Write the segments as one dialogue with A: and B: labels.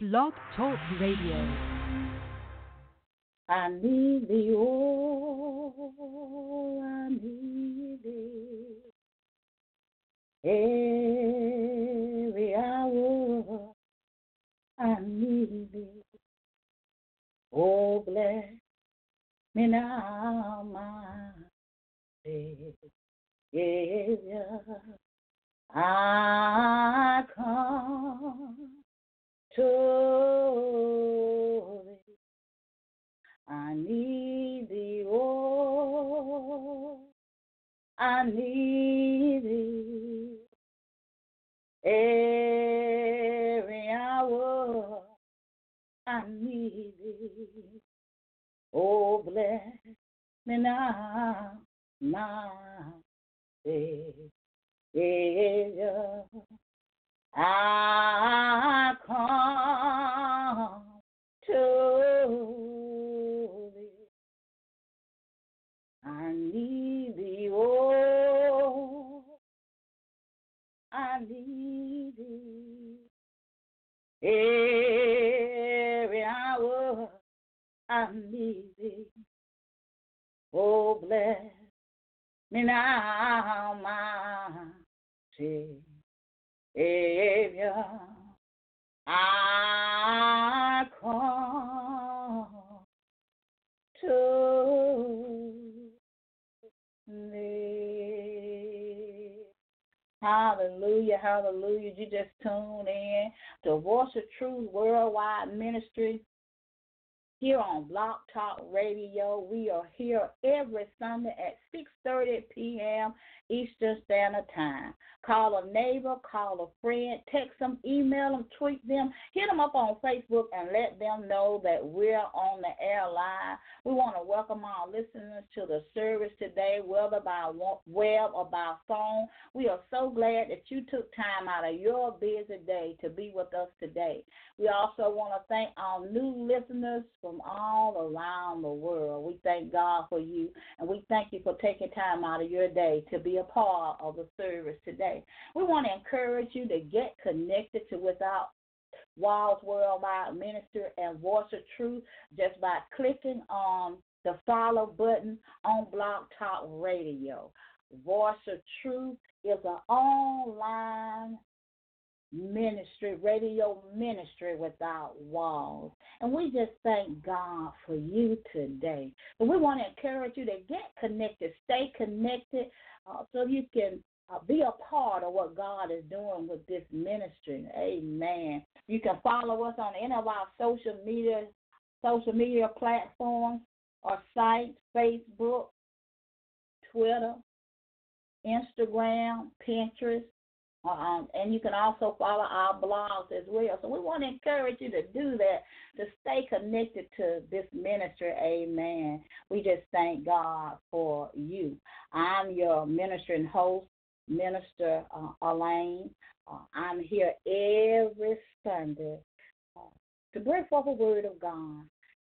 A: Blog Talk Radio.
B: I need thee, oh, I need thee. Every hour I need thee. Oh, bless me now, my Savior. I come to thee. I need thee, oh, I need thee. Every hour I need thee. Oh, bless me now, my Savior. I come to. I need oh, I need. Every hour I need. Oh, bless me now, my Savior. Savior, I come to thee. Hallelujah, hallelujah. You just tune in to Voice of Truth Worldwide Ministry here on Blog Talk Radio. We are here every Sunday at 6:30 p.m. Eastern Standard Time. Call a neighbor, call a friend, text them, email them, tweet them, hit them up on Facebook, and let them know that we're on the air live. We want to welcome our listeners to the service today, whether by web or by phone. We are so glad that you took time out of your busy day to be with us today. We also want to thank our new listeners from all around the world. We thank God for you, and we thank you for taking time out of your day to be a part of the service today. We want to encourage you to get connected to Without Walls Worldwide Minister and Voice of Truth just by clicking on the follow button on Blog Talk Radio. Voice of Truth is an online ministry, radio ministry without walls. And we just thank God for you today. And we want to encourage you to get connected, stay connected, uh, so you can uh, be a part of what God is doing with this ministry. Amen. You can follow us on any of our social media social media platforms or sites, Facebook, Twitter, Instagram, Pinterest, um, and you can also follow our blogs as well. So we want to encourage you to do that, to stay connected to this ministry. Amen. We just thank God for you. I'm your ministering host, Minister uh, Elaine. Uh, I'm here every Sunday uh, to bring forth the word of God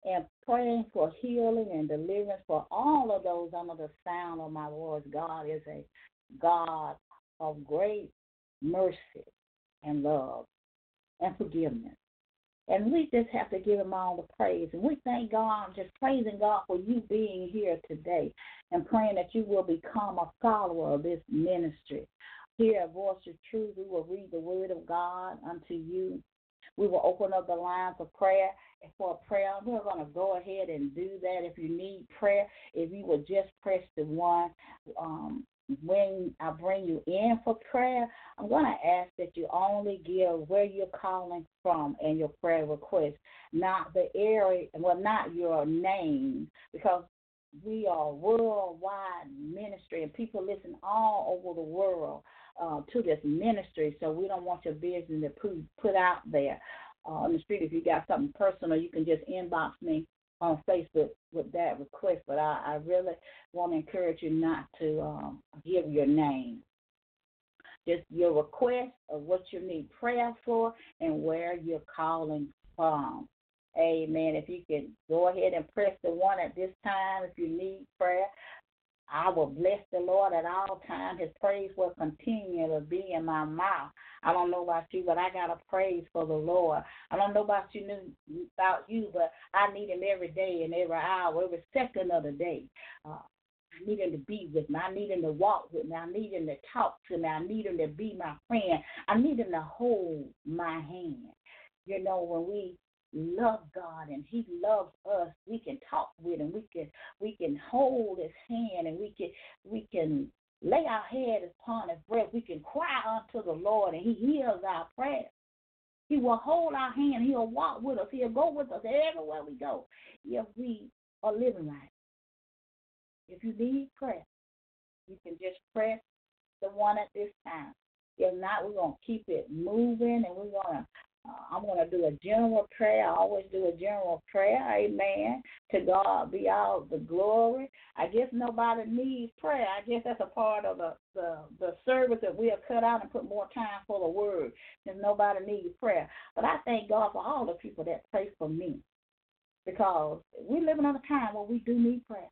B: and praying for healing and deliverance for all of those under the sound of my voice. God is a God of great mercy and love and forgiveness. And we just have to give him all the praise. And we thank God, just praising God for you being here today and praying that you will become a follower of this ministry. Here at Voice of Truth, we will read the word of God unto you. We will open up the lines of prayer and for prayer. We're going to go ahead and do that. If you need prayer, if you would just press the one um, when I bring you in for prayer, I'm going to ask that you only give where you're calling from and your prayer request, not the area, well, not your name, because we are worldwide ministry and people listen all over the world uh, to this ministry, so we don't want your business to put, out there uh, on the street. If you got something personal, you can just inbox me on Facebook with that request, but I, I really want to encourage you not to um, give your name. Just your request of what you need prayer for and where you're calling from. Amen. If you can go ahead and press the one at this time if you need prayer. I will bless the Lord at all times. His praise will continue to be in my mouth. I don't know about you, but I got a praise for the Lord. I don't know about you, about you, but I need Him every day and every hour, every second of the day. Uh, I need him to be with me. I need him to walk with me. I need him to talk to me. I need him to be my friend. I need him to hold my hand. You know, when we love God and He loves us, we can talk with Him. We can we can hold His hand and we can we can lay our head upon His breast. We can cry unto the Lord and He hears our prayers. He will hold our hand. He'll walk with us. He'll go with us everywhere we go if we are living right. If you need prayer, you can just press the one at this time. If not, we're going to keep it moving and we're going to Uh, I'm going to do a general prayer. I always do a general prayer. Amen. To God be all the glory. I guess nobody needs prayer. I guess that's a part of the, the, the service that we have cut out and put more time for the word. Because nobody needs prayer. But I thank God for all the people that pray for me. Because we're living in a time where we do need prayer.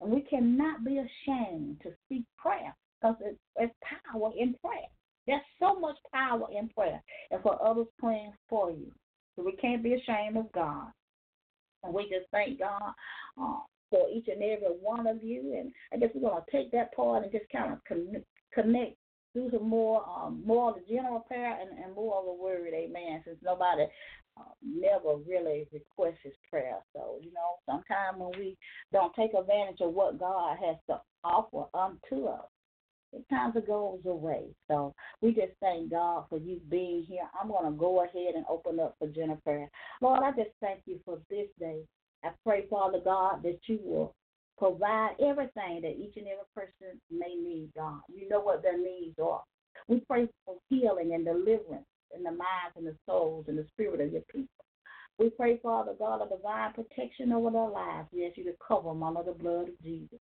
B: And we cannot be ashamed to speak prayer because it's power in prayer. There's so much power in prayer and for others praying for you. So we can't be ashamed of God. And we just thank God uh, for each and every one of you. And I guess we're going to take that part and just kind of connect, connect do some more, um, more of the general prayer and, and more of the word, amen, since nobody uh, never really requests his prayer. So, you know, sometimes when we don't take advantage of what God has to offer unto us, it goes away. So we just thank God for you being here. I'm going to go ahead and open up for Jennifer. Lord, I just thank you for this day. I pray, Father God, that you will provide everything that each and every person may need, God. You know what their needs are. We pray for healing and deliverance in the minds and the souls and the spirit of your people. We pray, Father God, a divine protection over their lives. We ask you to cover them under the blood of Jesus.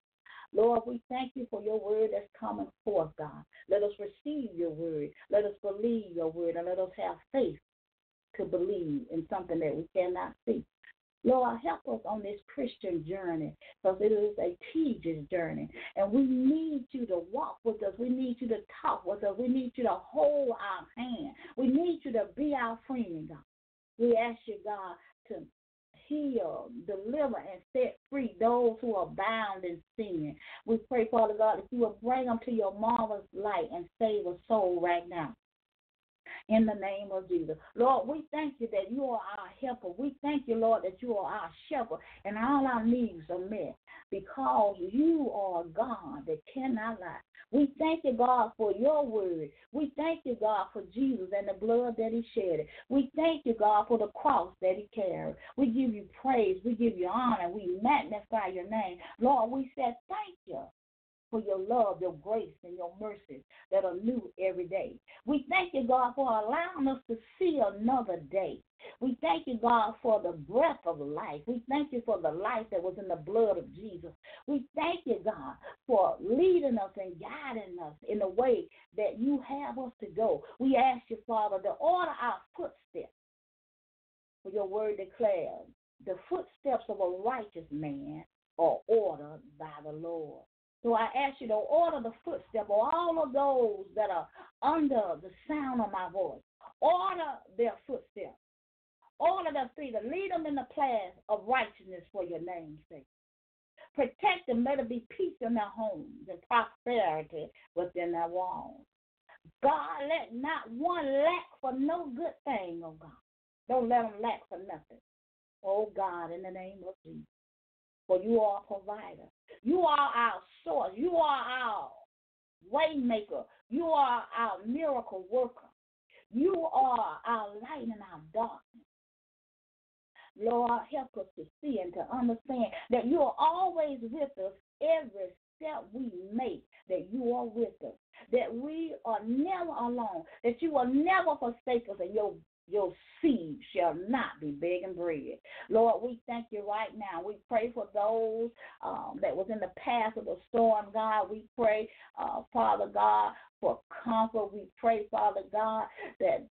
B: Lord, we thank you for your word that's coming forth, God. Let us receive your word. Let us believe your word, and let us have faith to believe in something that we cannot see. Lord, help us on this Christian journey because it is a tedious journey. And we need you to walk with us. We need you to talk with us. We need you to hold our hand. We need you to be our friend, God. We ask you, God, to heal, deliver, and set free those who are bound in sin. We pray, Father God, that you will bring them to your marvelous light and save a soul right now in the name of Jesus. Lord, we thank you that you are our helper. We thank you, Lord, that you are our shepherd and all our needs are met because you are God that cannot lie. We thank you, God, for your word. We thank you, God, for Jesus and the blood that he shed. We thank you, God, for the cross that he carried. We give you praise. We give you honor. We magnify your name. Lord, we said thank you for your love, your grace, and your mercy that are new every day. We thank you, God, for allowing us to see another day. We thank you, God, for the breath of life. We thank you for the life that was in the blood of Jesus. We thank you, God, for leading us and guiding us in the way that you have us to go. We ask you, Father, to order our footsteps. For your word declares the footsteps of a righteous man are ordered by the Lord. So I ask you to order the footstep of all of those that are under the sound of my voice. Order their footsteps. Order their feet and lead them in the path of righteousness for your name's sake. Protect them. Let it be peace in their homes and prosperity within their walls. God, let not one lack for no good thing, oh God. Don't let them lack for nothing. Oh God, in the name of Jesus for you are a provider. You are our source. You are our waymaker. You are our miracle worker. You are our light in our darkness. Lord, help us to see and to understand that you are always with us every step we make, that you are with us, that we are never alone, that you will never forsake us, and your your shall not be begging bread. Lord, we thank you right now. We pray for those um, that was in the path of the storm, God. We pray, uh, Father God, for comfort. We pray, Father God, that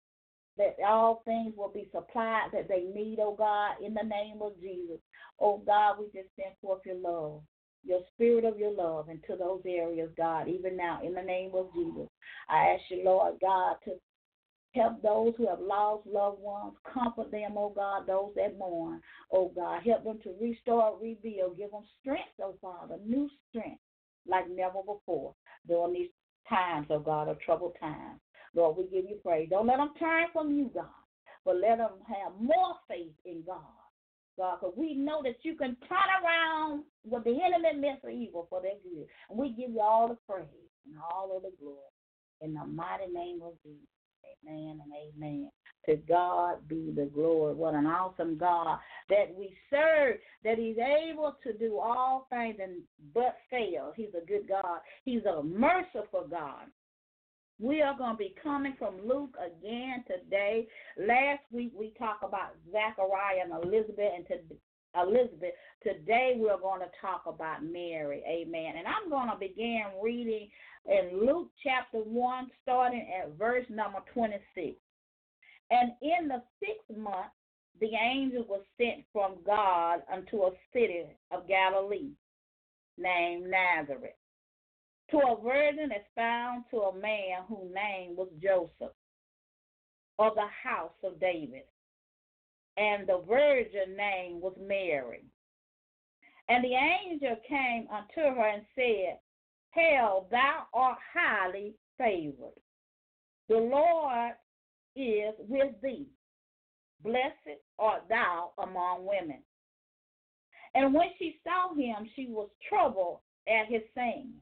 B: that all things will be supplied that they need, oh God, in the name of Jesus. Oh God, we just send forth your love. your spirit of your love into those areas, God, even now, in the name of Jesus. I ask you, Lord God, to help those who have lost loved ones, comfort them, oh God, those that mourn, oh God. Help them to restore, rebuild, give them strength, oh Father, new strength like never before during these times, oh God, of troubled times. Lord, we give you praise. Don't let them turn from you, God, but let them have more faith in God. God, because we know that you can turn around what the enemy meant for evil for their good. And we give you all the praise and all of the glory. In the mighty name of Jesus. Amen and amen. To God be the glory. What an awesome God that we serve, that He's able to do all things and but fail. He's a good God. He's a merciful God. We are going to be coming from Luke again today. Last week we talked about Zachariah and Elizabeth, and Elizabeth. Today we're going to talk about Mary. Amen. And I'm going to begin reading in Luke chapter 1, starting at verse number 26. And in the sixth month, the angel was sent from God unto a city of Galilee named Nazareth to a virgin is found to a man whose name was Joseph of the house of David. And the virgin name was Mary. And the angel came unto her and said, Hail, thou art highly favored. The Lord is with thee. Blessed art thou among women. And when she saw him, she was troubled at his saying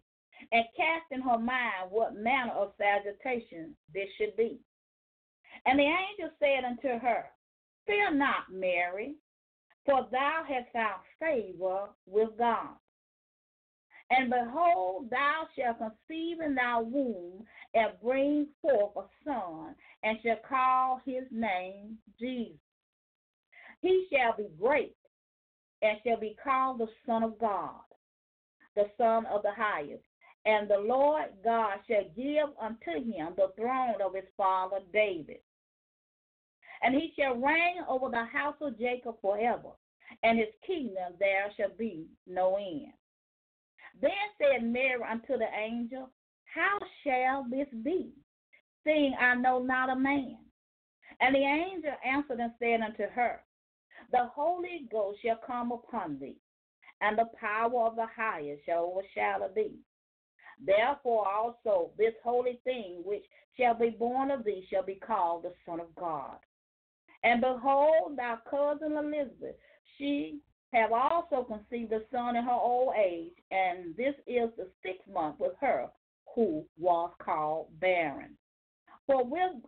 B: and cast in her mind what manner of salutation this should be. And the angel said unto her, Fear not, Mary, for thou hast found favor with God. And behold, thou shalt conceive in thy womb and bring forth a son, and shall call his name Jesus. He shall be great, and shall be called the Son of God, the Son of the Highest. And the Lord God shall give unto him the throne of his father David. And he shall reign over the house of Jacob forever, and his kingdom there shall be no end. Then said Mary unto the angel, How shall this be, seeing I know not a man? And the angel answered and said unto her, The Holy Ghost shall come upon thee, and the power of the highest shall overshadow thee. Therefore also this holy thing which shall be born of thee shall be called the Son of God. And behold, thy cousin Elizabeth, she have also conceived a son in her old age, and this is the sixth month with her who was called barren. For with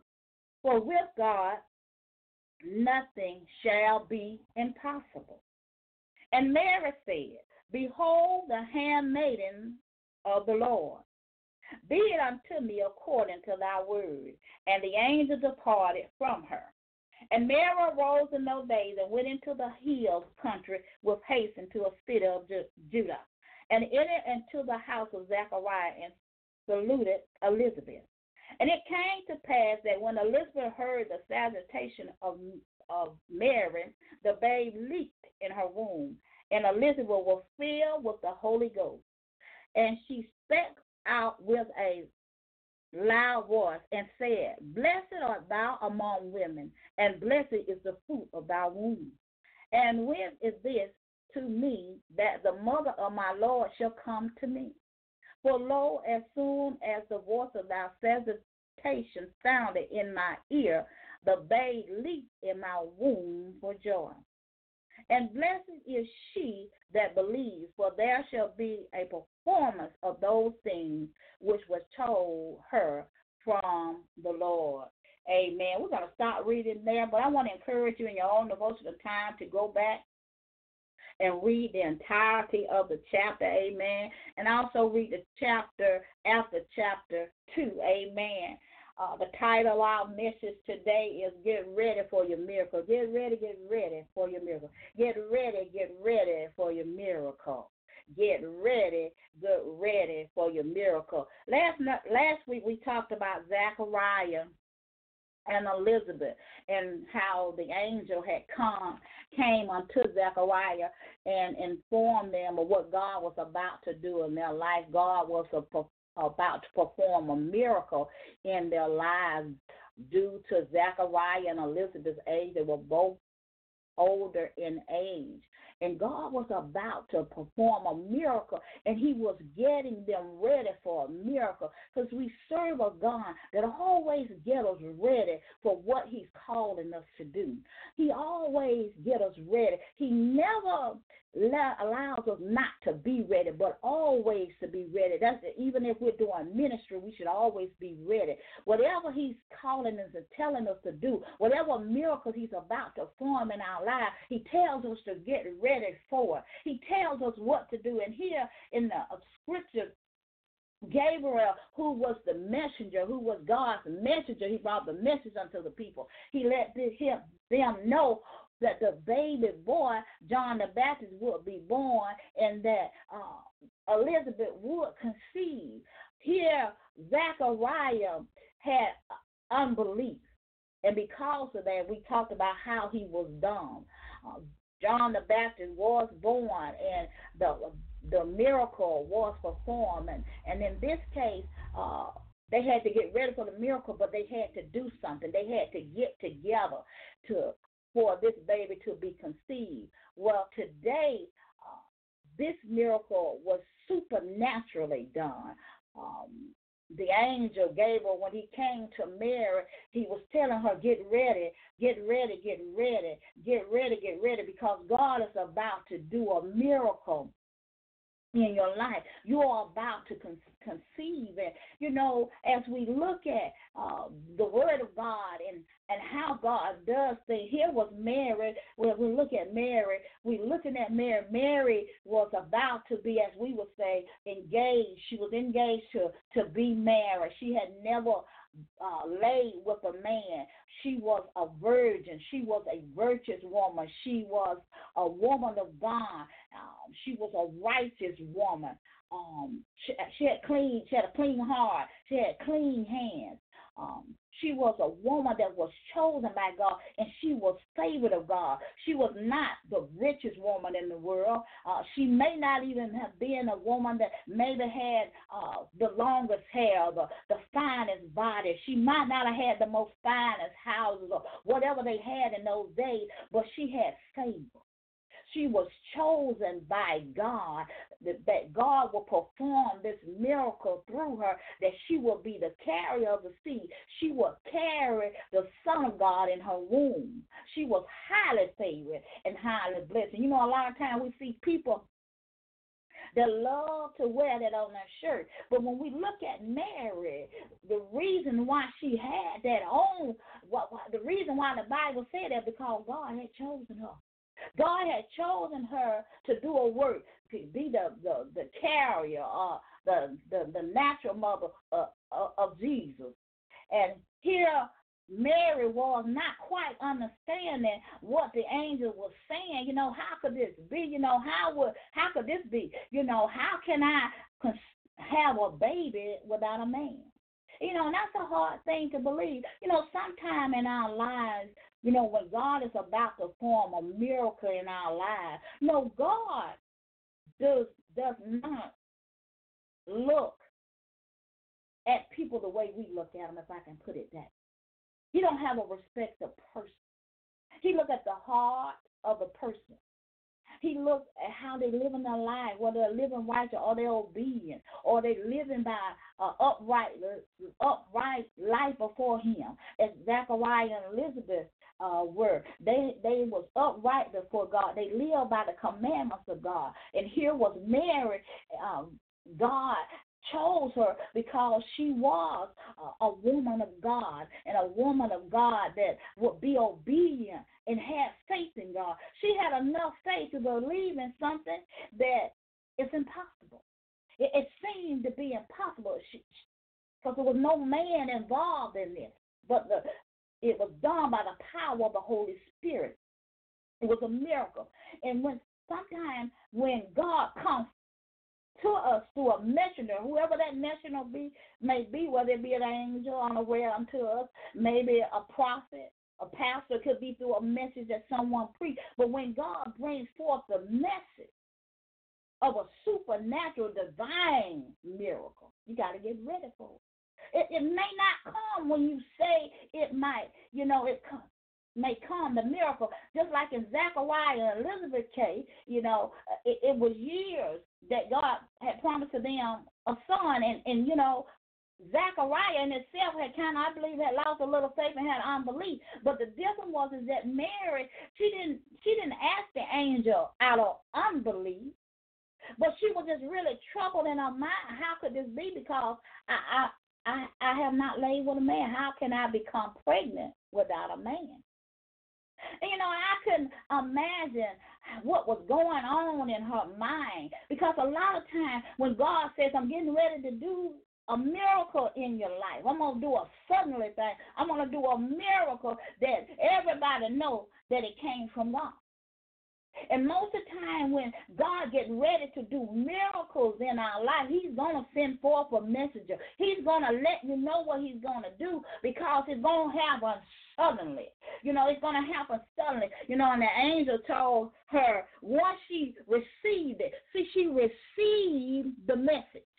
B: for with God nothing shall be impossible. And Mary said, Behold the handmaiden of the Lord. Be it unto me according to thy word. And the angel departed from her. And Mary arose in those days and went into the hills country with haste into a city of Judah, and entered into the house of Zechariah and saluted Elizabeth. And it came to pass that when Elizabeth heard the salutation of, of Mary, the babe leaped in her womb, and Elizabeth was filled with the Holy Ghost. And she spake out with a loud voice and said, Blessed art thou among women, and blessed is the fruit of thy womb. And when is this to me that the mother of my Lord shall come to me? For lo, as soon as the voice of thy salutation sounded in my ear, the babe leaped in my womb for joy. And blessed is she that believes, for there shall be a performance of those things which was told her from the Lord. Amen. We're going to stop reading there, but I want to encourage you in your own devotional time to go back and read the entirety of the chapter. Amen. And also read the chapter after chapter 2. Amen. Uh, the title of our message today is Get Ready for Your Miracle. Get ready, get ready for your miracle. Get ready, get ready for your miracle. Get ready, get ready for your miracle. Last last week we talked about Zechariah and Elizabeth, and how the angel had come came unto Zechariah and informed them of what God was about to do in their life. God was a, about to perform a miracle in their lives due to Zechariah and Elizabeth's age. They were both older in age. And God was about to perform a miracle, and He was getting them ready for a miracle because we serve a God that always get us ready for what He's calling us to do. He always get us ready. He never allows us not to be ready, but always to be ready. That's even if we're doing ministry, we should always be ready. Whatever He's calling us and telling us to do, whatever miracles He's about to form in our lives, He tells us to get ready for. He tells us what to do. And here in the scripture, Gabriel, who was the messenger, who was God's messenger, he brought the message unto the people. He let them know that the baby boy, John the Baptist, would be born and that uh, Elizabeth would conceive. Here, Zachariah had unbelief. And because of that, we talked about how he was dumb. Uh, John the Baptist was born, and the the miracle was performed. And, and in this case, uh, they had to get ready for the miracle, but they had to do something. They had to get together to for this baby to be conceived. Well, today, uh, this miracle was supernaturally done. Um, the angel Gabriel, when he came to Mary, he was telling her, Get ready, get ready, get ready, get ready, get ready, because God is about to do a miracle in your life. You are about to con- conceive. And, you know, as we look at uh, the Word of God and, and how God does things, here was Mary. When we look at Mary, we're looking at Mary. Mary was about to be, as we would say, engaged. She was engaged to, to be married. She had never uh, laid with a man. She was a virgin. She was a virtuous woman. She was a woman of God. Um, she was a righteous woman. Um, she, she had clean. She had a clean heart. She had clean hands. Um, she was a woman that was chosen by God, and she was favored of God. She was not the richest woman in the world. Uh, she may not even have been a woman that maybe had uh, the longest hair, the, the finest body. She might not have had the most finest houses or whatever they had in those days, but she had favor. She was chosen by God, that, God will perform this miracle through her, that she will be the carrier of the seed. She will carry the Son of God in her womb. She was highly favored and highly blessed. And you know, a lot of times we see people that love to wear that on their shirt. But when we look at Mary, the reason why she had that on, the reason why the Bible said that because God had chosen her. God had chosen her to do a work, to be the, the, the carrier, uh, the, the, the natural mother uh, uh, of Jesus. And here, Mary was not quite understanding what the angel was saying. You know, how could this be? You know, how would how could this be? You know, how can I have a baby without a man? You know, and that's a hard thing to believe. You know, sometime in our lives, you know, when God is about to form a miracle in our lives, no, God does does not look at people the way we look at them, if I can put it that. Way. He don't have a respect of person. He look at the heart of the person. He looks at how they live in their life, whether they're living right or they're obedient, or they're living by uh, upright, upright life before Him. As Zachariah and Elizabeth uh, were, they they was upright before God. They lived by the commandments of God. And here was Mary. Um, God chose her because she was a, woman of God and a woman of God that would be obedient and have faith in God. She had enough faith to believe in something that is impossible. It, it seemed to be impossible because there was no man involved in this, but the, it was done by the power of the Holy Spirit. It was a miracle. And when sometimes when God comes to us through a messenger, whoever that messenger be may be, whether it be an angel unaware unto us, maybe a prophet, a pastor could be through a message that someone preached. But when God brings forth the message of a supernatural divine miracle, you got to get ready for it. It. It may not come when you say it might. You know, it may come, the miracle. Just like in Zachariah and Elizabeth case, you know, uh, it, it was years that God had promised to them a son, and and you know, Zachariah in itself had kind of, I believe, had lost a little faith and had unbelief. But the difference was is that Mary, she didn't, she didn't ask the angel out of unbelief, but she was just really troubled in her mind. How could this be? Because I, I, I, I have not laid with a man. How can I become pregnant without a man? You know, I couldn't imagine what was going on in her mind because a lot of times when God says, I'm getting ready to do a miracle in your life. I'm gonna do a suddenly thing. I'm gonna do a miracle that everybody know that it came from God. And most of the time, when God gets ready to do miracles in our life, He's going to send forth a messenger. He's going to let you know what He's going to do because it's going to happen suddenly. You know, it's going to happen suddenly. You know, and the angel told her once she received it, see, she received the message.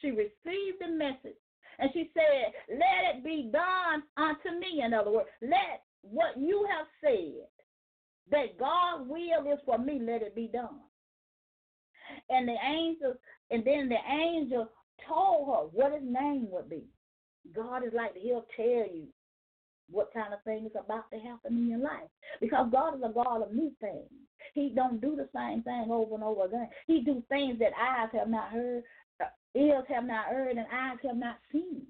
B: She received the message. And she said, Let it be done unto me. In other words, let what you have said, that God will is for me, let it be done. And the angel, and then the angel told her what his name would be. God is like he'll tell you what kind of thing is about to happen in your life. Because God is a God of new things. He don't do the same thing over and over again. He do things that eyes have not heard, uh, ears have not heard, and eyes have not seen.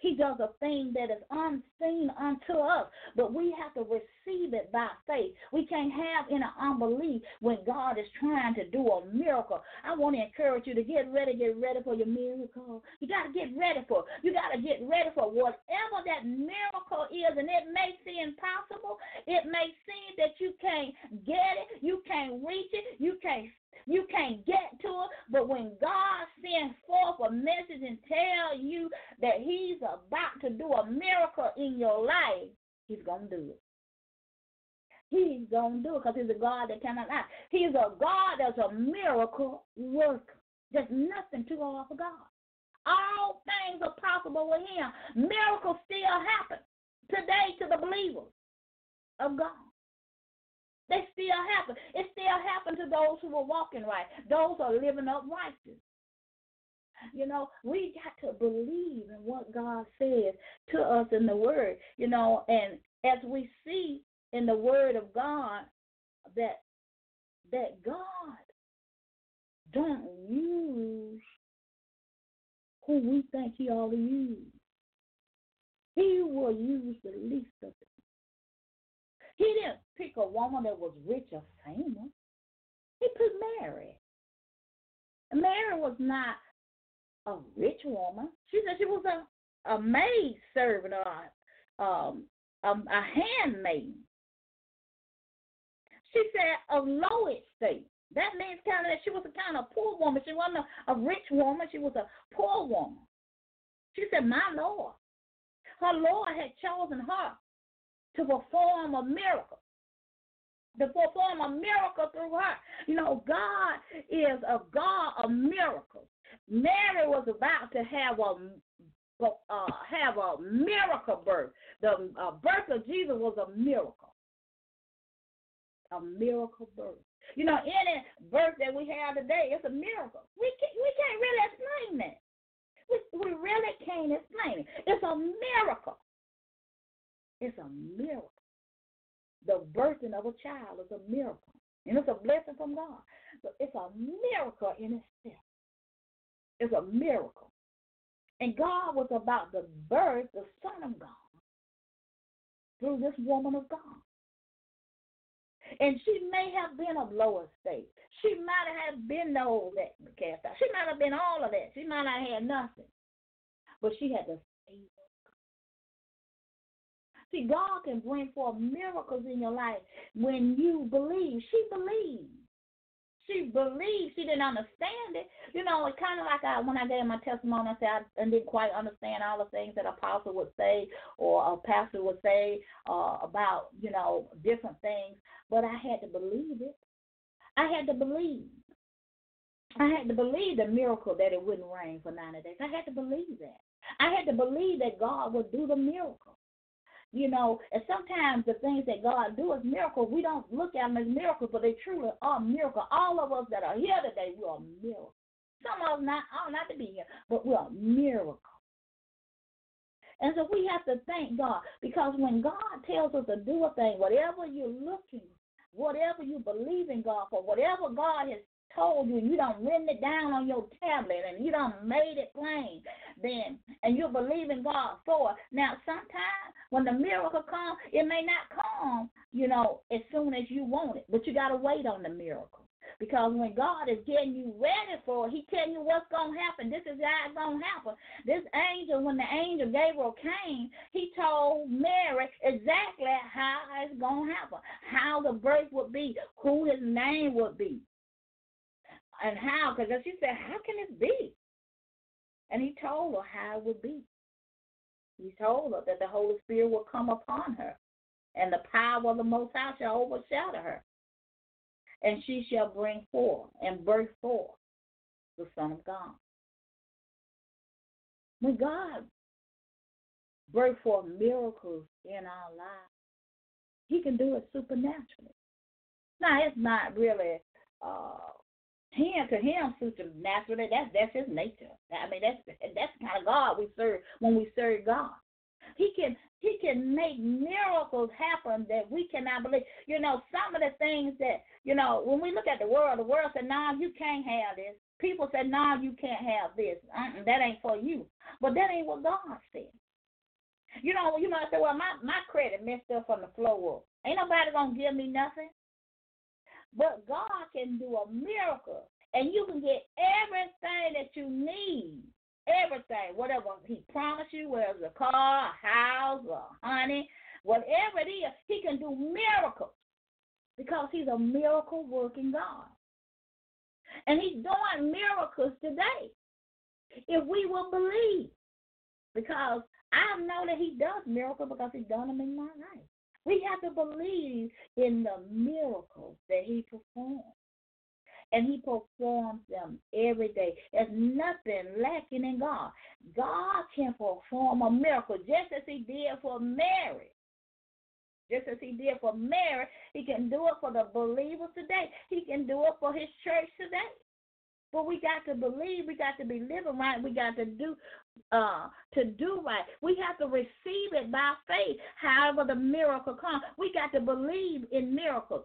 B: He does a thing that is unseen unto us, but we have to receive it by faith. We can't have any unbelief when God is trying to do a miracle. I want to encourage you to get ready, get ready for your miracle. You got to get ready for. You got to get ready for whatever that miracle is, and it may seem impossible. It may seem that you can't get it, you can't reach it, you can't you can't get to it, but when God sends forth a message and tell you that He's about to do a miracle in your life, He's gonna do it. He's gonna do it because He's a God that cannot lie. He's a God that's a miracle worker. There's nothing too hard for God. All things are possible with Him. Miracles still happen today to the believers of God. They still happen. It still happened to those who were walking right. Those are living up righteous. You know, we got to believe in what God says to us in the Word. You know, and as we see in the Word of God that that God don't use who we think He ought to use. He will use the least of it. He didn't pick a woman that was rich or famous. He picked Mary. Mary was not a rich woman. She said she was a, a maid servant or um, a, a handmaid. She said a low estate. That means kind of that she was a kind of poor woman. She wasn't a, a rich woman. She was a poor woman. She said, My Lord. Her Lord had chosen her to perform a miracle. To perform a miracle through her. You know, God is a God of miracles. Mary was about to have a uh, have a miracle birth. The uh, birth of Jesus was a miracle. A miracle birth. You know, any birth that we have today, it's a miracle. We can't, we can't really explain that. We, we really can't explain it. It's a miracle. It's a miracle. The birthing of a child is a miracle. And it's a blessing from God. But it's a miracle in itself. It's a miracle. And God was about to birth the Son of God through this woman of God. And she may have been of lower state. She might have been no that cast out. She might have been all of that. She might not have had nothing. But she had the See, God can bring forth miracles in your life when you believe. She believed. She believed. She didn't understand it. You know, it's kind of like I, when I gave my testimony, I said I didn't quite understand all the things that a apostle would say or a pastor would say uh, about, you know, different things. But I had to believe it. I had to believe. I had to believe the miracle that it wouldn't rain for 90 days. I had to believe that. I had to believe that God would do the miracle. You know, and sometimes the things that God do as miracles, we don't look at them as miracles, but they truly are miracles. All of us that are here today, we are miracles. Some of us not, are not to be here, but we are miracles. And so we have to thank God because when God tells us to do a thing, whatever you're looking, whatever you believe in God for, whatever God has told you and you don't written it down on your tablet and you don't made it plain, then and you believe in God for. Now sometimes when the miracle comes, it may not come, you know, as soon as you want it, but you gotta wait on the miracle. Because when God is getting you ready for it, He telling you what's gonna happen. This is how it's gonna happen. This angel, when the angel Gabriel came, he told Mary exactly how it's gonna happen, how the birth would be, who his name would be and how, because she said, How can this be? And he told her how it would be. He told her that the Holy Spirit will come upon her, and the power of the Most High shall overshadow her. And she shall bring forth and birth forth the Son of God. When God birth forth miracles in our lives, He can do it supernaturally. Now, it's not really uh, him to him supernaturally. That's that's his nature. I mean that's that's the kind of God we serve when we serve God. He can he can make miracles happen that we cannot believe. You know, some of the things that you know when we look at the world, the world said, "No, nah, you can't have this." People said, "No, nah, you can't have this. Uh-uh, that ain't for you." But that ain't what God said. You know, you might say, "Well, my my credit messed up from the flow up. Ain't nobody gonna give me nothing." But God can do a miracle, and you can get everything that you need. Everything, whatever He promised you, whether it's a car, a house, or honey, whatever it is, He can do miracles because He's a miracle working God. And He's doing miracles today if we will believe. Because I know that He does miracles because He's done them in my life. We have to believe in the miracles that He performs. And He performs them every day. There's nothing lacking in God. God can perform a miracle just as He did for Mary. Just as he did for Mary, he can do it for the believers today. He can do it for his church today. But we got to believe, we got to be living right, we got to do uh to do right. We have to receive it by faith. However the miracle comes. We got to believe in miracles.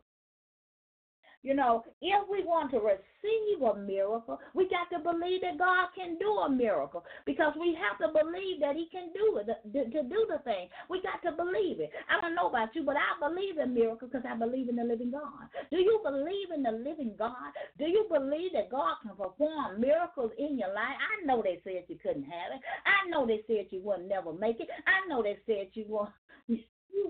B: You know, if we want to receive a miracle, we got to believe that God can do a miracle because we have to believe that He can do it, to, do the thing. We got to believe it. I don't know about you, but I believe in miracles because I believe in the living God. Do you believe in the living God? Do you believe that God can perform miracles in your life? I know they said you couldn't have it. I know they said you would never make it. I know they said you were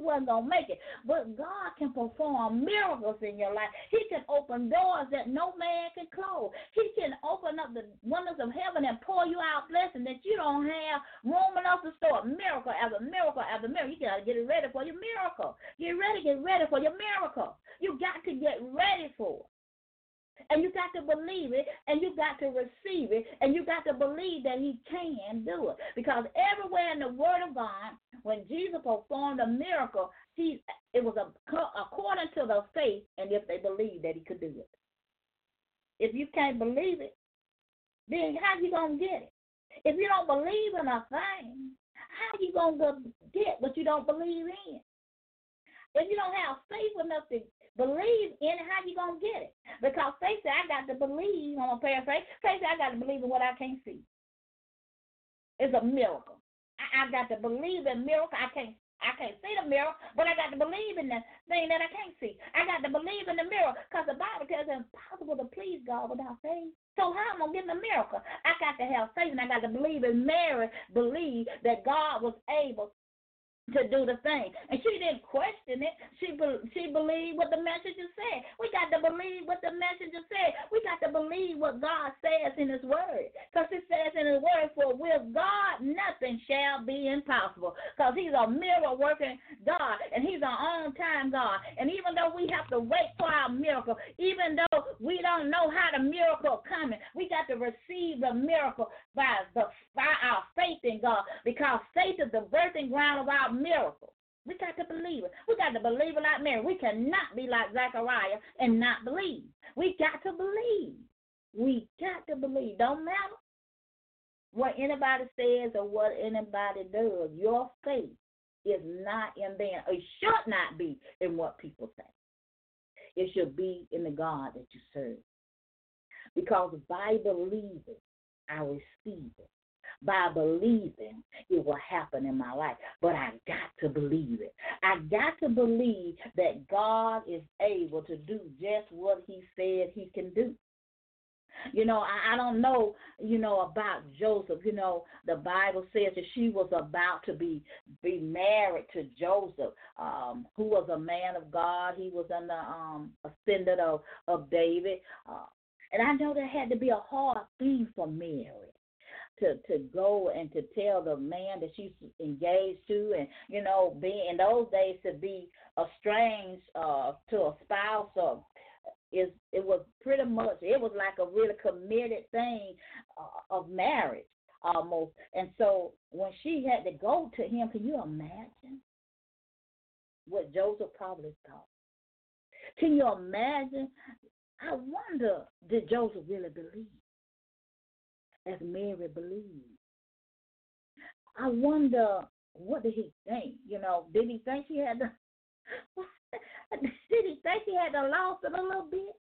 B: wasn't gonna make it. But God can perform miracles in your life. He can open doors that no man can close. He can open up the windows of heaven and pour you out blessing that you don't have room enough to store. Miracle after miracle after miracle. You gotta get ready for your miracle. Get ready, get ready for your miracle. You got to get ready for it. And you got to believe it, and you got to receive it, and you got to believe that He can do it. Because everywhere in the Word of God, when Jesus performed a miracle, he it was a, according to the faith, and if they believed that He could do it. If you can't believe it, then how you gonna get it? If you don't believe in a thing, how you gonna get what you don't believe in? If you don't have faith enough to believe in it, how you gonna get it? Because faith said I got to believe, I'm gonna paraphrase, faith said I got to believe in what I can't see. It's a miracle. I, I got to believe in miracle. I can't I can't see the miracle, but I got to believe in the thing that I can't see. I got to believe in the miracle because the Bible tells it's impossible to please God without faith. So how am I gonna get the miracle? I got to have faith and I got to believe in Mary, believe that God was able to do the thing. And she didn't question it. She she believed what the messenger said. We got to believe what the messenger said. We got to believe what God says in His Word, because it says in His Word, "For with God nothing shall be impossible," because He's a miracle working God, and He's an on time God. And even though we have to wait for our miracle, even though we don't know how the miracle coming, we got to receive the miracle by the by our faith in God, because faith is the birthing ground of our miracle. We got to believe it. We got to believe it like Mary. We cannot be like Zechariah and not believe. We got to believe. We got to believe. Don't matter what anybody says or what anybody does. Your faith is not in them. It should not be in what people say. It should be in the God that you serve. Because by believing, I receive it by believing it will happen in my life. But I got to believe it. I got to believe that God is able to do just what He said He can do. You know, I, I don't know, you know, about Joseph. You know, the Bible says that she was about to be be married to Joseph, um, who was a man of God. He was under um ascendant of, of David. Uh, and I know that had to be a hard thing for Mary to to go and to tell the man that she's engaged to, and you know, being in those days to be estranged uh, to a spouse or is it was pretty much it was like a really committed thing uh, of marriage almost. And so when she had to go to him, can you imagine what Joseph probably thought? Can you imagine? I wonder did Joseph really believe? As Mary believed. I wonder what did he think? You know, did he think he had to did he think he had to lost it a little bit?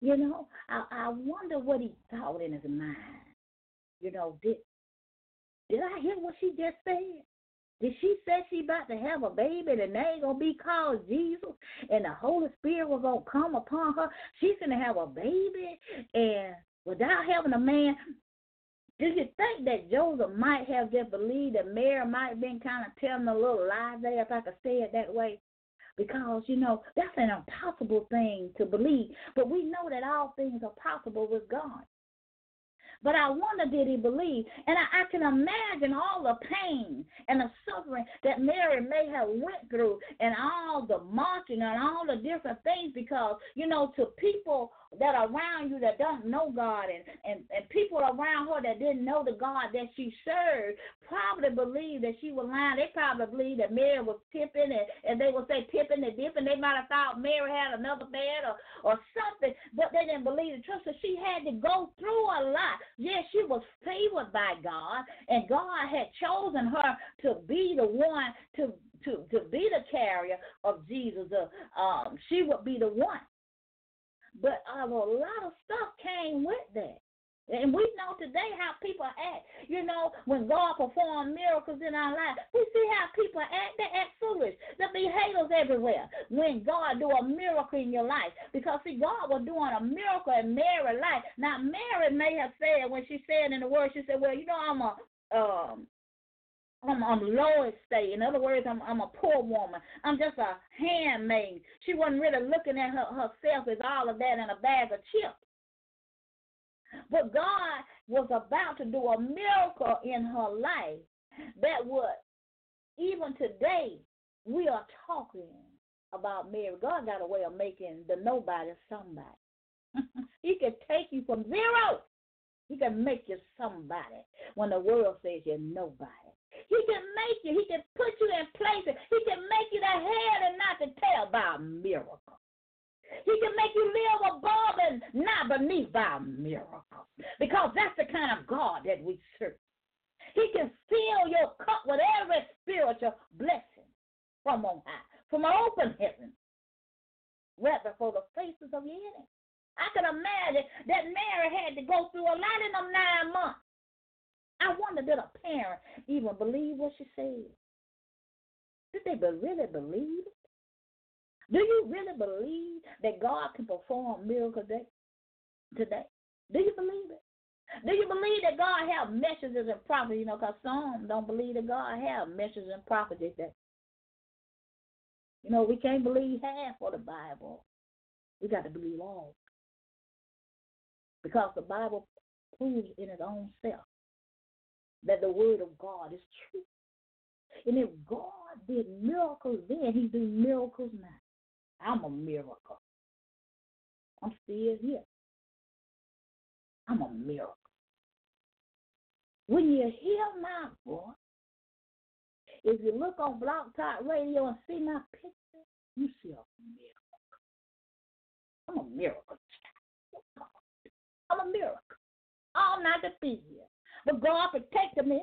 B: You know, I, I wonder what he thought in his mind. You know, did did I hear what she just said? Did she say she about to have a baby and the name gonna be called Jesus and the Holy Spirit was gonna come upon her? She's gonna have a baby and without having a man, do you think that Joseph might have just believed that Mary might have been kind of telling a little lie there, if I could say it that way? Because, you know, that's an impossible thing to believe. But we know that all things are possible with God. But I wonder, did he believe? And I, I can imagine all the pain and the suffering that Mary may have went through and all the mocking and all the different things because, you know, to people that are around you that don't know God and, and, and people around her that didn't know the God that she served probably believed that she was lying. They probably believed that Mary was tipping and, and they would say dip and they might have thought Mary had another man or, or something, but they didn't believe the truth. So she had to go through a lot. Yes, she was favored by God and God had chosen her to be the one to to to be the carrier of Jesus. Uh, um, she would be the one. But uh, a lot of stuff came with that. And we know today how people act. You know, when God performs miracles in our lives, we see how people act. They act foolish. There be haters everywhere when God do a miracle in your life. Because, see, God was doing a miracle in Mary's life. Now, Mary may have said, when she said in the word, she said, well, you know, I'm a, um, I'm on low estate. In other words, I'm I'm a poor woman. I'm just a handmaid. She wasn't really looking at her, herself as all of that in a bag of chips. But God was about to do a miracle in her life that would, even today, we are talking about Mary. God got a way of making the nobody somebody. he can take you from zero. He can make you somebody when the world says you're nobody. He can make you. He can put you in places. He can make you the head and not the tail by a miracle. He can make you live above and not beneath by a miracle. Because that's the kind of God that we serve. He can fill your cup with every spiritual blessing from on high, from an open heaven, right before the faces of your enemies. I can imagine that Mary had to go through a lot in them nine months. I wonder did a parent even believe what she said? Did they really believe it? Do you really believe that God can perform miracles today? Do you believe it? Do you believe that God have messages and prophets? You know, because some don't believe that God have messages and prophets That You know, we can't believe half of the Bible. We got to believe all. Because the Bible proves in its own self that the word of God is true. And if God did miracles then, he do miracles now. I'm a miracle. I'm still here. I'm a miracle. When you hear my voice, if you look on Blog Talk Radio and see my picture, you see a miracle. I'm a miracle. I'm a miracle. I'm not here. But God protected me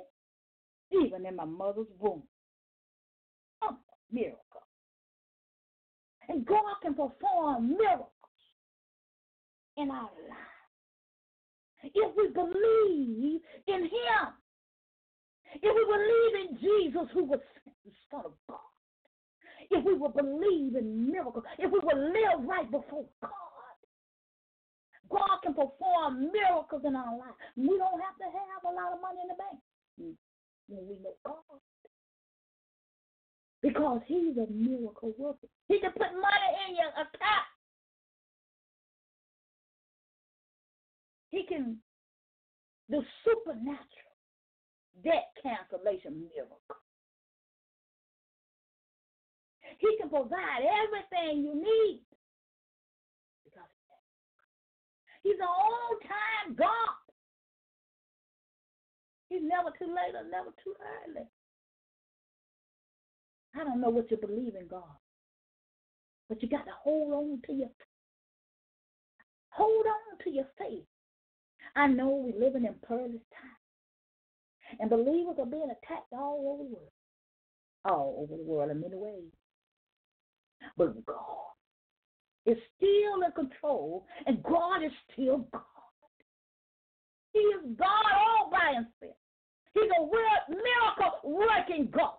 B: even in my mother's womb. A miracle. And God can perform miracles in our lives. If we believe in Him, if we believe in Jesus, who was the Son of God, if we will believe in miracles, if we will live right before God, God can perform miracles in our life. We don't have a lot of money in the bank when we know God. Because He's a miracle worker. He can put money in your account. He can do supernatural debt cancellation miracle. He can provide everything you need because He's an on time God. He's never too late or never too early. I don't know what you believe in, God, but you got to hold on to your hold on to your faith. I know we're living in perilous times, and believers are being attacked all over the world, all over the world in many ways. But God is still in control, and God is still God. He is God all by himself. He's a miracle working God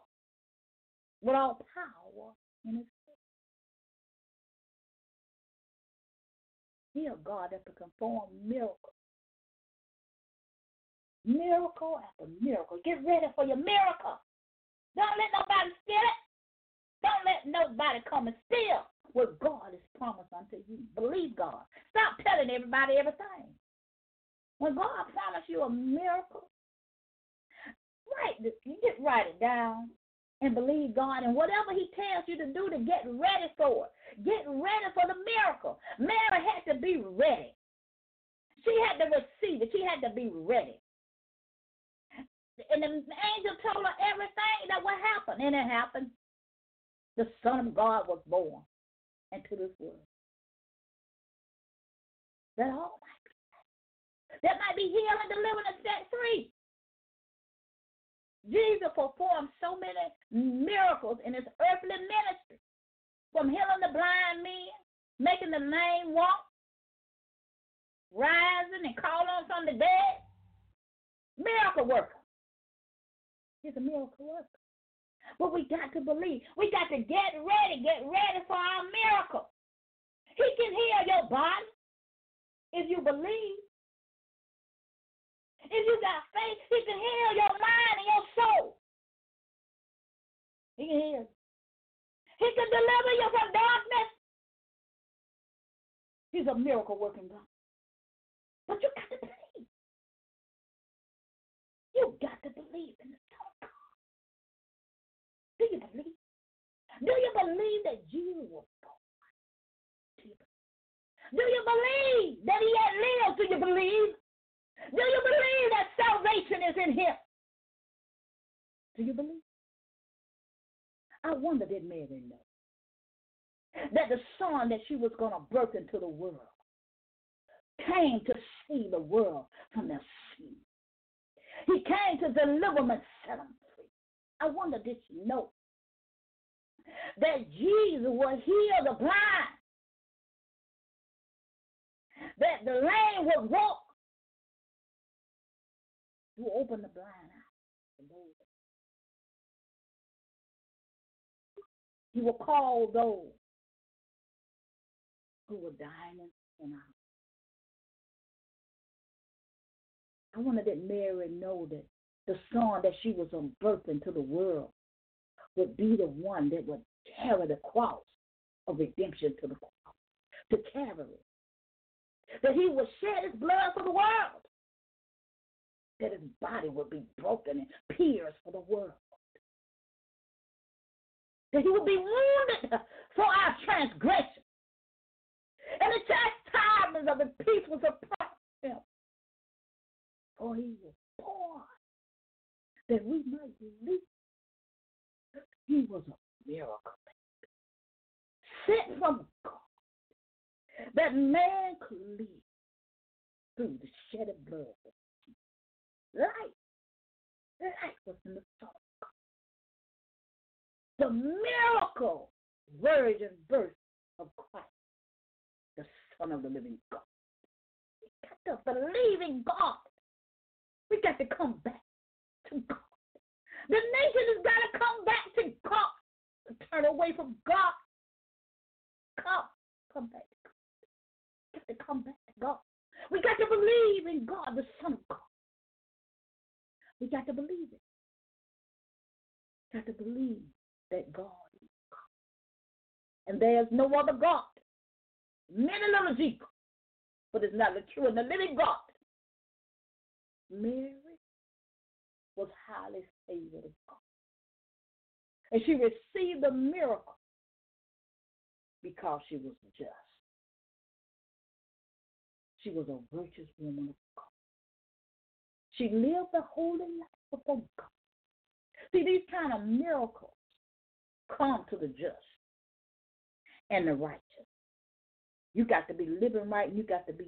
B: with all power in his hand. He a God that can perform miracles. Miracle after miracle. Get ready for your miracle. Don't let nobody steal it. Don't let nobody come and steal what God has promised unto you. Believe God. Stop telling everybody everything. When God promised you a miracle, write you just write it down and believe God and whatever He tells you to do to get ready for it. Get ready for the miracle. Mary had to be ready. She had to receive it. She had to be ready. And the angel told her everything that would happen, and it happened. The Son of God was born into this world. That all might be. That might be healed and delivered and set free. Jesus performed so many miracles in his earthly ministry, from healing the blind men, making the lame walk, rising and calling from the dead. Miracle worker. He's a miracle worker. But we got to believe. We got to get ready, get ready for our miracle. He can heal your body if you believe. If you got faith, He can heal your mind and your soul. He can heal. He can deliver you from darkness. He's a miracle working God. But you got to believe. You got to believe in the Son of God. Do you believe? Do you believe that Jesus was born? Do you believe? That he had lived? Do you believe? Do you believe that salvation is in him? Do you believe? I wonder did Mary know that the son that she was going to birth into the world came to see the world from their sin. He came to deliver them and set them free. I wonder did she know that Jesus will heal the blind, that the lame will walk, you open the blind. He will call those who were dying in our I wanted that Mary know that the son that she was on birth into the world would be the one that would carry the cross of redemption to the cross, to carry it. That he would shed his blood for the world. That his body would be broken and pierced for the world. That he would be wounded for our transgression. And the chastisement of the peace was upon him. For he was born that we might believe he was a miracle sent from God that man could live through the shed of blood. Life, life was in the God. The miracle virgin birth of Christ, the Son of the living God. We got to believe in God. We got to come back to God. The nation has got to come back to God. Turn away from God. Come. Come back to God. Got to come back to God. We got to believe in God, the Son of God. We got to believe it. Got to believe that God is God. And there's no other God. Many little Jesus, but it's not the true and the living God. Mary was highly favored of God. And she received a miracle because she was just. She was a virtuous woman of God. She lived a holy life before God. See, these kind of miracles come to the just and the righteous. You got to be living right and you got to be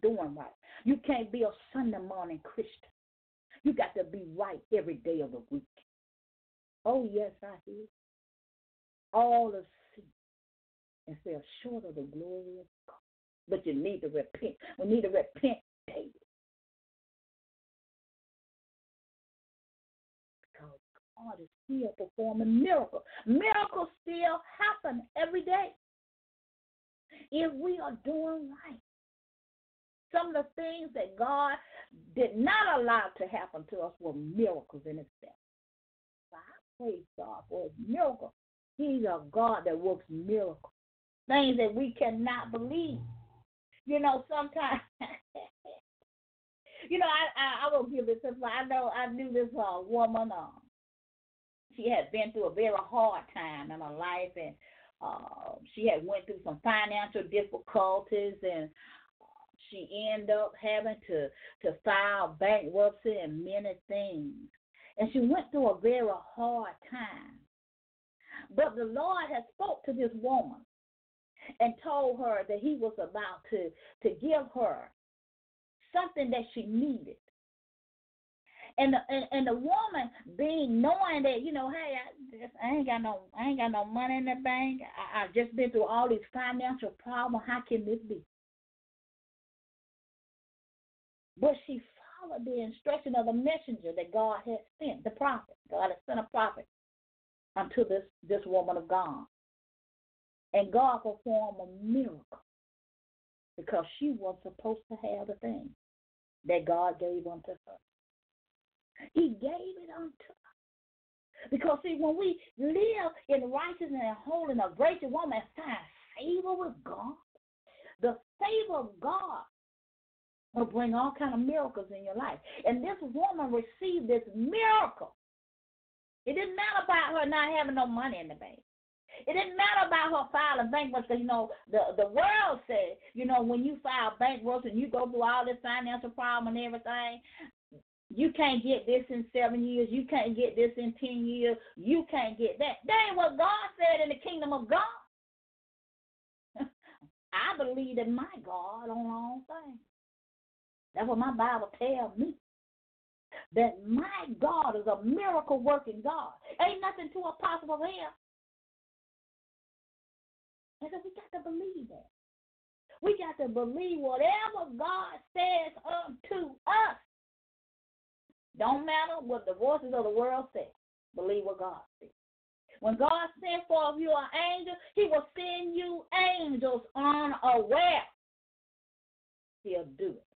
B: doing right. You can't be a Sunday morning Christian. You got to be right every day of the week. Oh, yes, I hear. All of sin and fell short of the glory of God. But you need to repent. We need to repent daily. God is still performing miracles. Miracles still happen every day. If we are doing right. Some of the things that God did not allow to happen to us were miracles in itself. So I praise God for his miracle. He's a God that works miracles. Things that we cannot believe. You know, sometimes you know, I, I I will give this I know I knew this uh, woman um she had been through a very hard time in her life and uh, she had went through some financial difficulties and she ended up having to to file bankruptcy and many things. And she went through a very hard time. But the Lord had spoke to this woman and told her that he was about to to give her something that she needed. And the, and, and the woman being knowing that you know, hey, I, just, I ain't got no, I ain't got no money in the bank. I, I've just been through all these financial problems. How can this be? But she followed the instruction of the messenger that God had sent, the prophet. God had sent a prophet unto this, this woman of God. And God performed a miracle because she was supposed to have the thing that God gave unto her. He gave it unto her. Because, see, when we live in righteousness and holiness, a gracious woman find favor with God, the favor of God will bring all kind of miracles in your life. And this woman received this miracle. It didn't matter about her not having no money in the bank. It didn't matter about her filing bankruptcy. You know, the the world said, you know, when you file bankruptcy and you go through all this financial problem and everything, you can't get this in seven years. You can't get this in ten years. You can't get that. That ain't what God said in the kingdom of God. I believe in my God on all things. That's what my Bible tells me. That my God is a miracle working God. Ain't nothing too impossible him. And so we got to believe that. We got to believe whatever God says unto us. Don't matter what the voices of the world say. Believe what God says. When God sends for you an angel, He will send you angels unaware. He'll do it.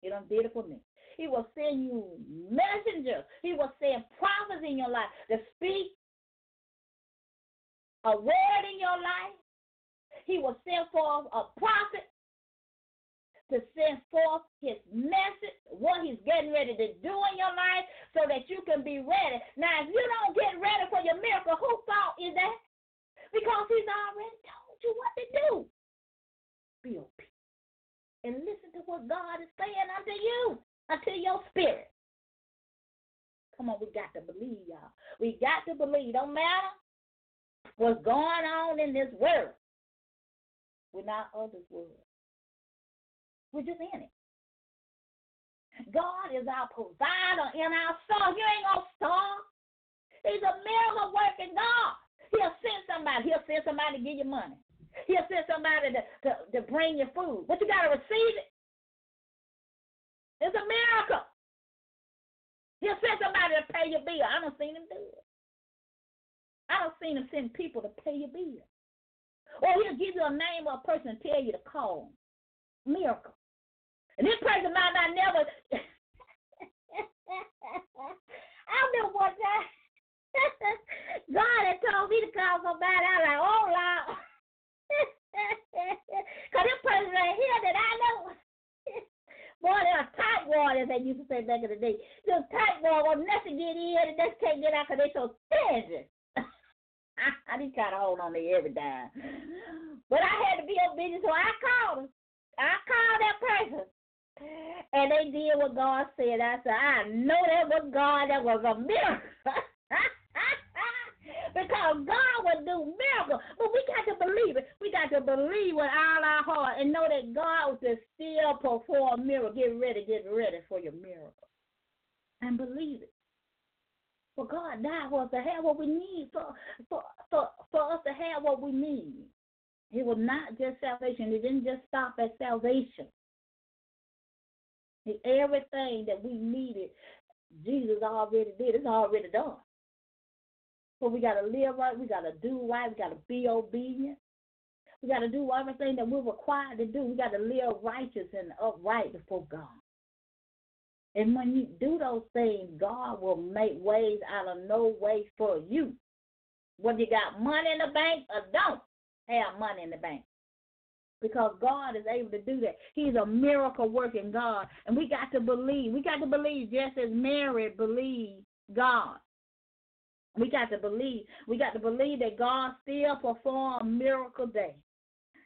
B: He done did it for me. He will send you messengers. He will send prophets in your life to speak a word in your life. He will send forth a prophet to send forth his message, what he's getting ready to do in your life, so that you can be ready. Now, if you don't get ready for your miracle, whose fault is that? Because he's already told you what to do. Be obedient. And listen to what God is saying unto you, unto your spirit. Come on, we got to believe, y'all. We got to believe. Don't matter what's going on in this world. We're not of this world. We're just in it. God is our provider and our source. You ain't gonna. He's a miracle working God. He'll send somebody. He'll send somebody to give you money. He'll send somebody to, to, to bring you food. But you gotta receive it. It's a miracle. He'll send somebody to pay your bill. I don't seen him do it. I don't seen him send people to pay your bill. Or he'll give you a name of a person and tell you to call. Him. Miracle. And this person might not never. I know one time God had told me to call somebody. I was like, oh, Lord. Because this person right here that I know. Boy, they are tight waters, they used to say back in the day. Those tight waters, nothing get in and just can't get out because they're so stingy. I just kind of hold on to every time. But I had to be obedient, so I called them. I called that person. And they did what God said. I said, I know that was God. That was a miracle. because God will do miracles. But we got to believe it. We got to believe with all our heart and know that God will still perform miracles. Get ready, get ready for your miracle. And believe it. For God died for us to have what we need, for, for, for, for us to have what we need. It was not just salvation. It didn't just stop at salvation. Everything that we needed, Jesus already did. It's already done. But we got to live right. We got to do right. We got to be obedient. We got to do everything that we're required to do. We got to live righteous and upright before God. And when you do those things, God will make ways out of no way for you. Whether you got money in the bank or don't have money in the bank because God is able to do that. He's a miracle working God. And we got to believe. We got to believe just as Mary believed God. We got to believe. We got to believe that God still perform miracle day.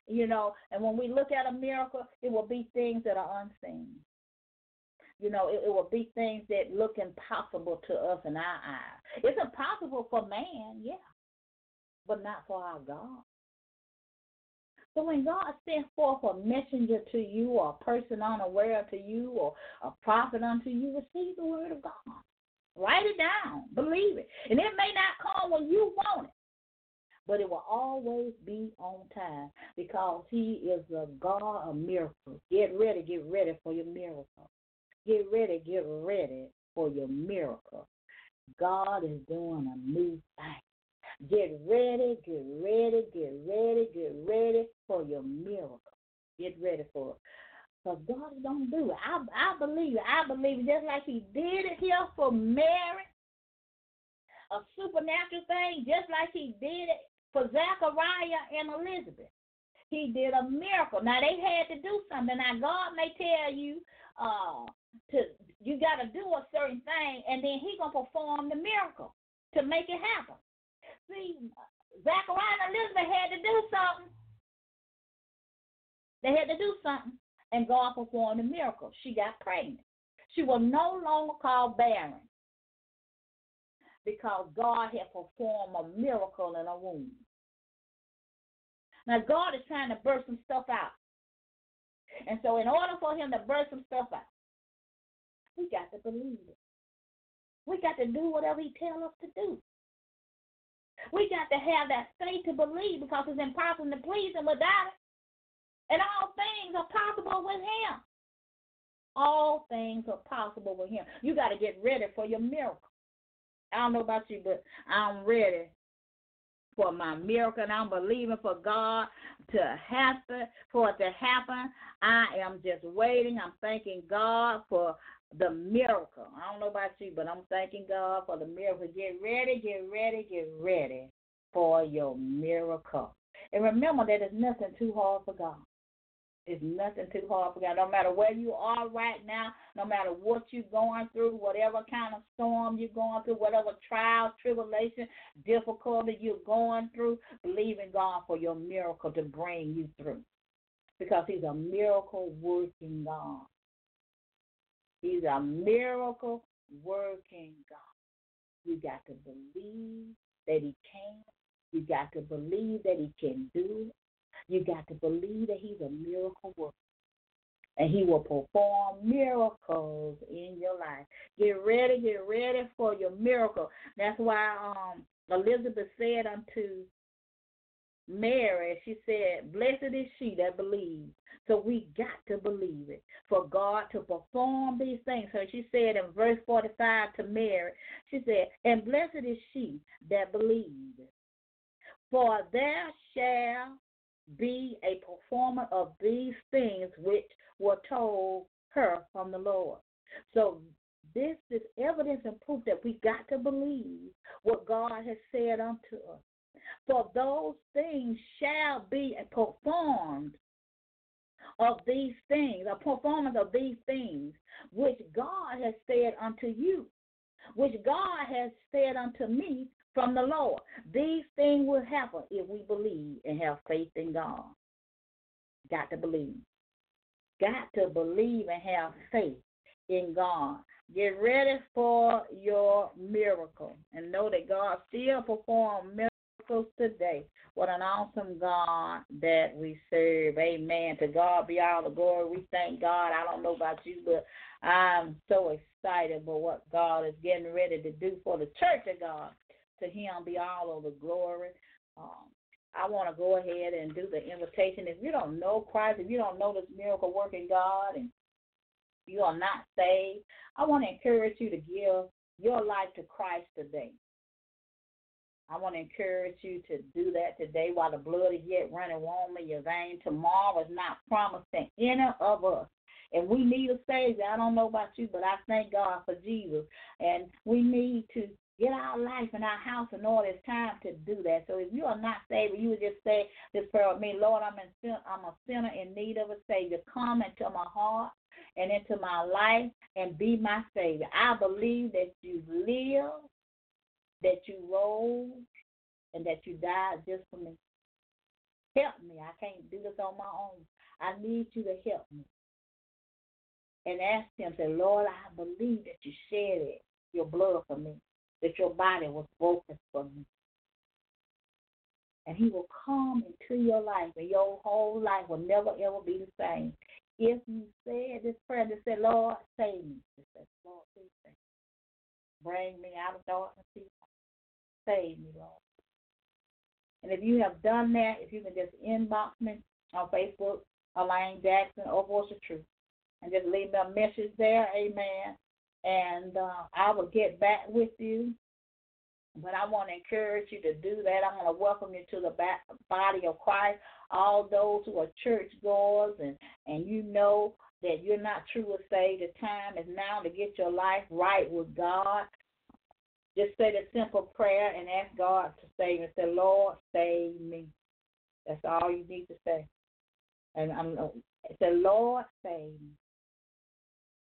B: You know, and when we look at a miracle, it will be things that are unseen. You know, it, it will be things that look impossible to us in our eyes. It's impossible for man, yeah, but not for our God. So when God sends forth a messenger to you, or a person unaware to you, or a prophet unto you, receive the word of God. Write it down. Believe it. And it may not come when you want it, but it will always be on time because He is the God of miracles. Get ready, get ready for your miracle. Get ready, get ready for your miracle. God is doing a new thing. Get ready, get ready, get ready, get ready for your miracle. Get ready for it. Because God is going to do it. I, I believe it. I believe it just like He did it here for Mary. A supernatural thing, just like He did it for Zachariah and Elizabeth. He did a miracle. Now they had to do something. Now God may tell you uh, to you got to do a certain thing, and then He gonna perform the miracle to make it happen. See, Zachariah and Elizabeth had to do something. They had to do something, and God performed a miracle. She got pregnant. She was no longer called barren because God had performed a miracle in her womb. Now, God is trying to burst some stuff out. And so, in order for Him to burst some stuff out, we got to believe it. We got to do whatever He tells us to do. We got to have that faith to believe because it's impossible to please Him without it. And all things are possible with Him. All things are possible with Him. You got to get ready for your miracle. I don't know about you, but I'm ready for my miracle, and I'm believing for God to happen, for it to happen. I am just waiting. I'm thanking God for the miracle. I don't know about you, but I'm thanking God for the miracle. Get ready, get ready, get ready for your miracle. And remember that there's nothing too hard for God. It's nothing too hard for God. No matter where you are right now, no matter what you're going through, whatever kind of storm you're going through, whatever trial, tribulation, difficulty you're going through, believe in God for your miracle to bring you through. Because He's a miracle working God. He's a miracle working God. You got to believe that He can. You got to believe that He can do it. You got to believe that He's a miracle worker. And He will perform miracles in your life. Get ready, get ready for your miracle. That's why um, Elizabeth said unto Mary, she said, Blessed is she that believes. So we got to believe it for God to perform these things. So she said in verse 45 to Mary, she said, And blessed is she that believes. For there shall be a performer of these things which were told her from the Lord. So this is evidence and proof that we got to believe what God has said unto us. For those things shall be performed of these things, a performance of these things, which God has said unto you, which God has said unto me from the Lord. These things will happen if we believe and have faith in God. Got to believe. Got to believe and have faith in God. Get ready for your miracle and know that God still performs miracles today. What an awesome God that we serve. Amen. To God be all the glory. We thank God. I don't know about you, but I'm so excited about what God is getting ready to do for the church of God. To him be all of the glory. Um, I want to go ahead and do the invitation. If you don't know Christ, if you don't know this miracle working God, and you are not saved, I want to encourage you to give your life to Christ today. I want to encourage you to do that today while the blood is yet running warm in your veins. Tomorrow is not promised to any of us. And we need a Savior. I don't know about you, but I thank God for Jesus. And we need to get our life and our house in order. It's time to do that. So if you are not saved, you would just say this prayer with me, Lord, I'm in I'm a sinner in need of a Savior. Come into my heart and into my life and be my Savior. I believe that you live, that you rose, and that you died just for me. Help me. I can't do this on my own. I need you to help me. And ask him, say, Lord, I believe that you shed it, your blood for me that your body was broken for me. And he will come into your life, and your whole life will never ever be the same. If you said this prayer, just say, Lord, save me. Say, Lord, please save me. Bring me out of darkness. Save me, Lord. And if you have done that, if you can just inbox me on Facebook, Elaine Jackson or Voice of Truth, and just leave me a message there, amen and uh, I will get back with you. But I want to encourage you to do that. I want to welcome you to the body of Christ. All those who are church goers and and you know that you're not true truly saved. The time is now to get your life right with God. Just say the simple prayer and ask God to save you. Say, Lord, save me. That's all you need to say. And I'm say, Lord, save me.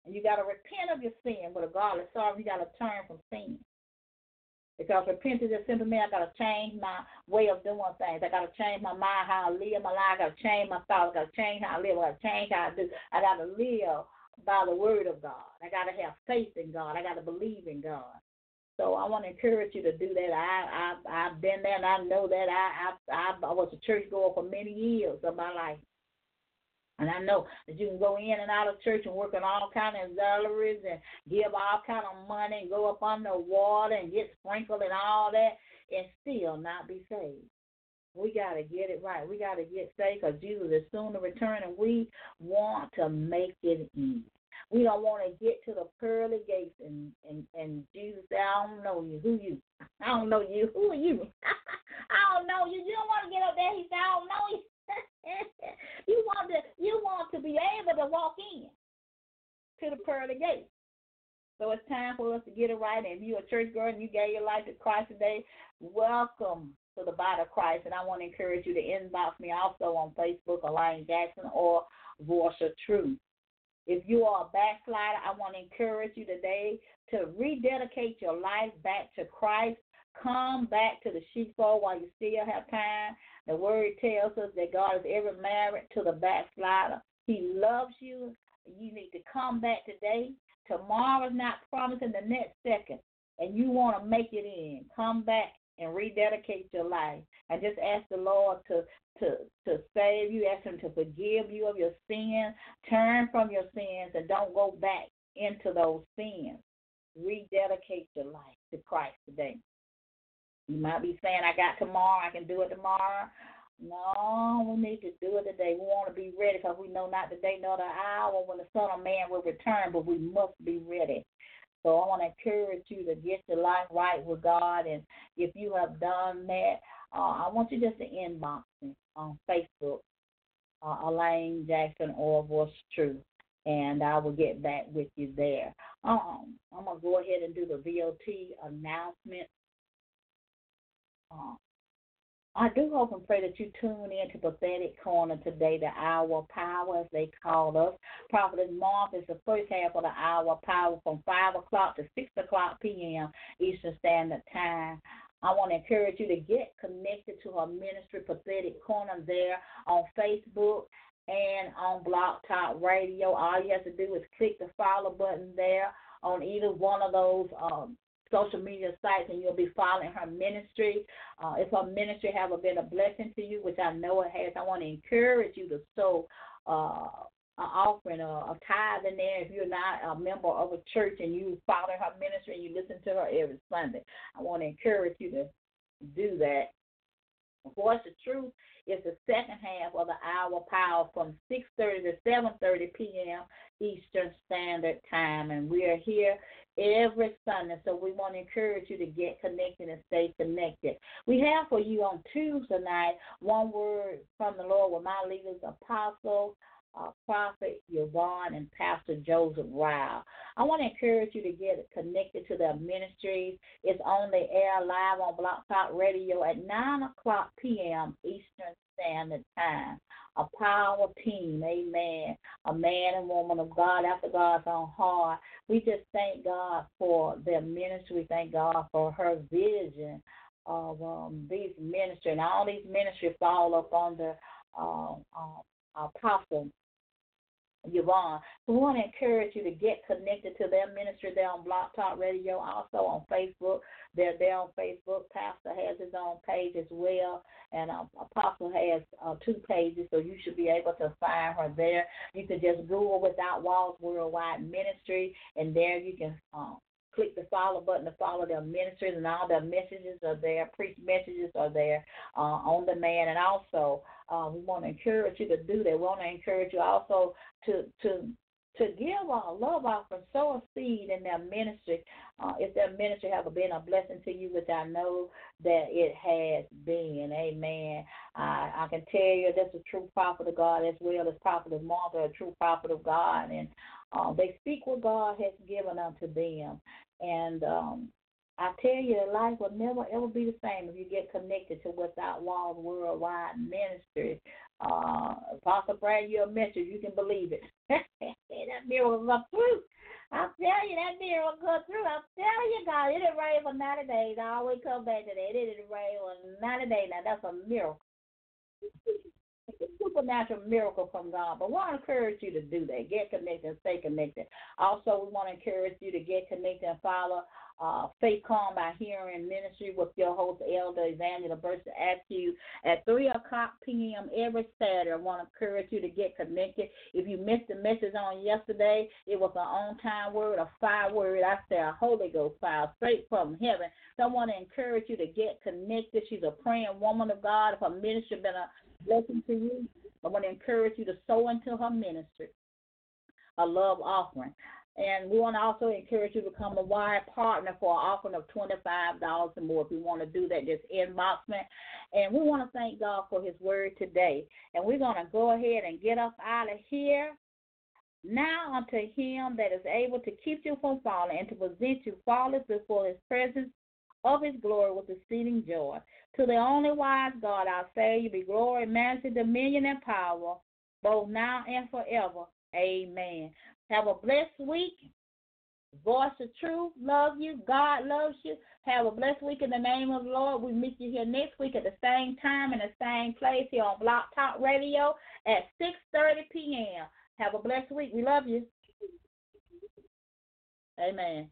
B: And you got to repent of your sin with a godly sorrow. You got to turn from sin. Because repentance is simply means I got to change my way of doing things. I got to change my mind, how I live my life. I got to change my thoughts. I got to change how I live. I got to change how I do. I got to live by the word of God. I got to have faith in God. I got to believe in God. So I want to encourage you to do that. I, I I've been there and I know that I I I was a church goer for many years of my life. And I know that you can go in and out of church and work in all kind of auxiliaries and give all kind of money and go up under water and get sprinkled and all that and still not be saved. We got to get it right. We got to get saved because Jesus is soon to return and we want to make it in. We don't want to get to the pearly gates and, and, and Jesus say, I don't know you. Who you? I don't know you. Who are you? I don't know you. You don't want to get up there. He said, I don't know you. you want to you want to be able to walk in to the pearly gates. So it's time for us to get it right. And if you're a church girl and you gave your life to Christ today, welcome. to the body of Christ. And I want to encourage you to inbox me also on Facebook, Elaine Jackson, or Voice of Truth. If you are a backslider, I want to encourage you today to rededicate your life back to Christ. Come back to the sheepfold while you still have time. The word tells us that God is ever married to the backslider. He loves you. You need to come back today. Tomorrow is not promising the next second, and you want to make it in. Come back and rededicate your life, and just ask the Lord to to to save you. Ask Him to forgive you of your sins. Turn from your sins and don't go back into those sins. Rededicate your life to Christ today. You might be saying, I got tomorrow, I can do it tomorrow. No, we need to do it today. We want to be ready because we know not the day nor the hour when the Son of Man will return, but we must be ready. So I want to encourage you to get your life right with God. And if you have done that, uh, I want you just to inbox me on Facebook, uh, Elaine Jackson or Voice Truth, and I will get back with you there. Um, I'm going to go ahead and do the VOT announcement. Uh, I do hope and pray that you tune in to Prophetic Corner today, the hour power, as they call us. Prophetess Mark is the first half of the hour power from 5 o'clock to 6 o'clock p.m. Eastern Standard Time. I want to encourage you to get connected to her ministry, Prophetic Corner, there on Facebook and on Blog Talk Radio. All you have to do is click the follow button there on either one of those um, social media sites and you'll be following her ministry. Uh, if her ministry have been a blessing to you, which I know it has, I want to encourage you to sow uh, an offering or a tithe in there if you're not a member of a church and you follow her ministry and you listen to her every Sunday. I want to encourage you to do that. Voice of Truth is the second half of the hour power from 6.30 to 7.30 p.m. Eastern Standard Time. And we are here every Sunday. So we want to encourage you to get connected and stay connected. We have for you on Tuesday night one word from the Lord with my leaders, Apostle. Uh, Prophet Yvonne and Pastor Joseph Ryle. I want to encourage you to get connected to their ministries. It's on the air live on Blog Talk Radio at 9 o'clock p.m. Eastern Standard Time a power team, amen, a man and woman of God after God's own heart. We just thank God for their ministry. Thank God for her vision of um, these ministry. And all these ministries fall up under uh, uh, Apostle Yvonne. We want to encourage you to get connected to their ministry there on Blog Talk Radio, also on Facebook. They're there on Facebook. Pastor has his own page as well, and uh, Apostle has uh, two pages, so you should be able to find her there. You can just Google Without Walls Worldwide Ministry, and there you can um, click the follow button to follow their ministries, and all their messages are there. Preach messages are there uh, on demand, and also uh, we want to encourage you to do that. We want to encourage you also to to to give a love offering, sow a seed in their ministry. Uh, if their ministry have been a blessing to you, which I know that it has been, amen. I, I can tell you that's a true prophet of God as well as prophet of Martha, a true prophet of God, and uh, they speak what God has given unto them. And um, I tell you, life will never ever be the same if you get connected to Without Walls Worldwide Ministry. Uh, Apostle Brad, you're a message. You can believe it. that miracle come through. I'm telling you, that miracle come through. I'm telling you, God, it didn't rain for 90 days. I always come back to that. It didn't rain for 90 days. Now, that's a miracle. It's a supernatural miracle from God. But we want to encourage you to do that. Get connected stay connected. Also, we want to encourage you to get connected and follow uh, Faith Calm by Hearing Ministry with your host, Elder Evangelina Burson, you at 3 o'clock p.m. every Saturday. I want to encourage you to get connected. If you missed the message on yesterday, it was an on time word, a fire word. I say a Holy Ghost fire straight from heaven. So I want to encourage you to get connected. She's a praying woman of God. If her ministry been a blessing to you, I want to encourage you to sow into her ministry a love offering. And we want to also encourage you to become a wide partner for an offering of $25 or more. If you want to do that, just inbox me. And we want to thank God for his word today. And we're going to go ahead and get us out of here. Now unto him that is able to keep you from falling and to present you flawless before his presence of his glory with exceeding joy. To the only wise God, our Savior, be glory, majesty, dominion, and power, both now and forever. Amen. Have a blessed week. Voice of truth, love you. God loves you. Have a blessed week in the name of the Lord. We meet you here next week at the same time and the same place here on Blog Talk Radio at 6.30 p.m. Have a blessed week. We love you. Amen.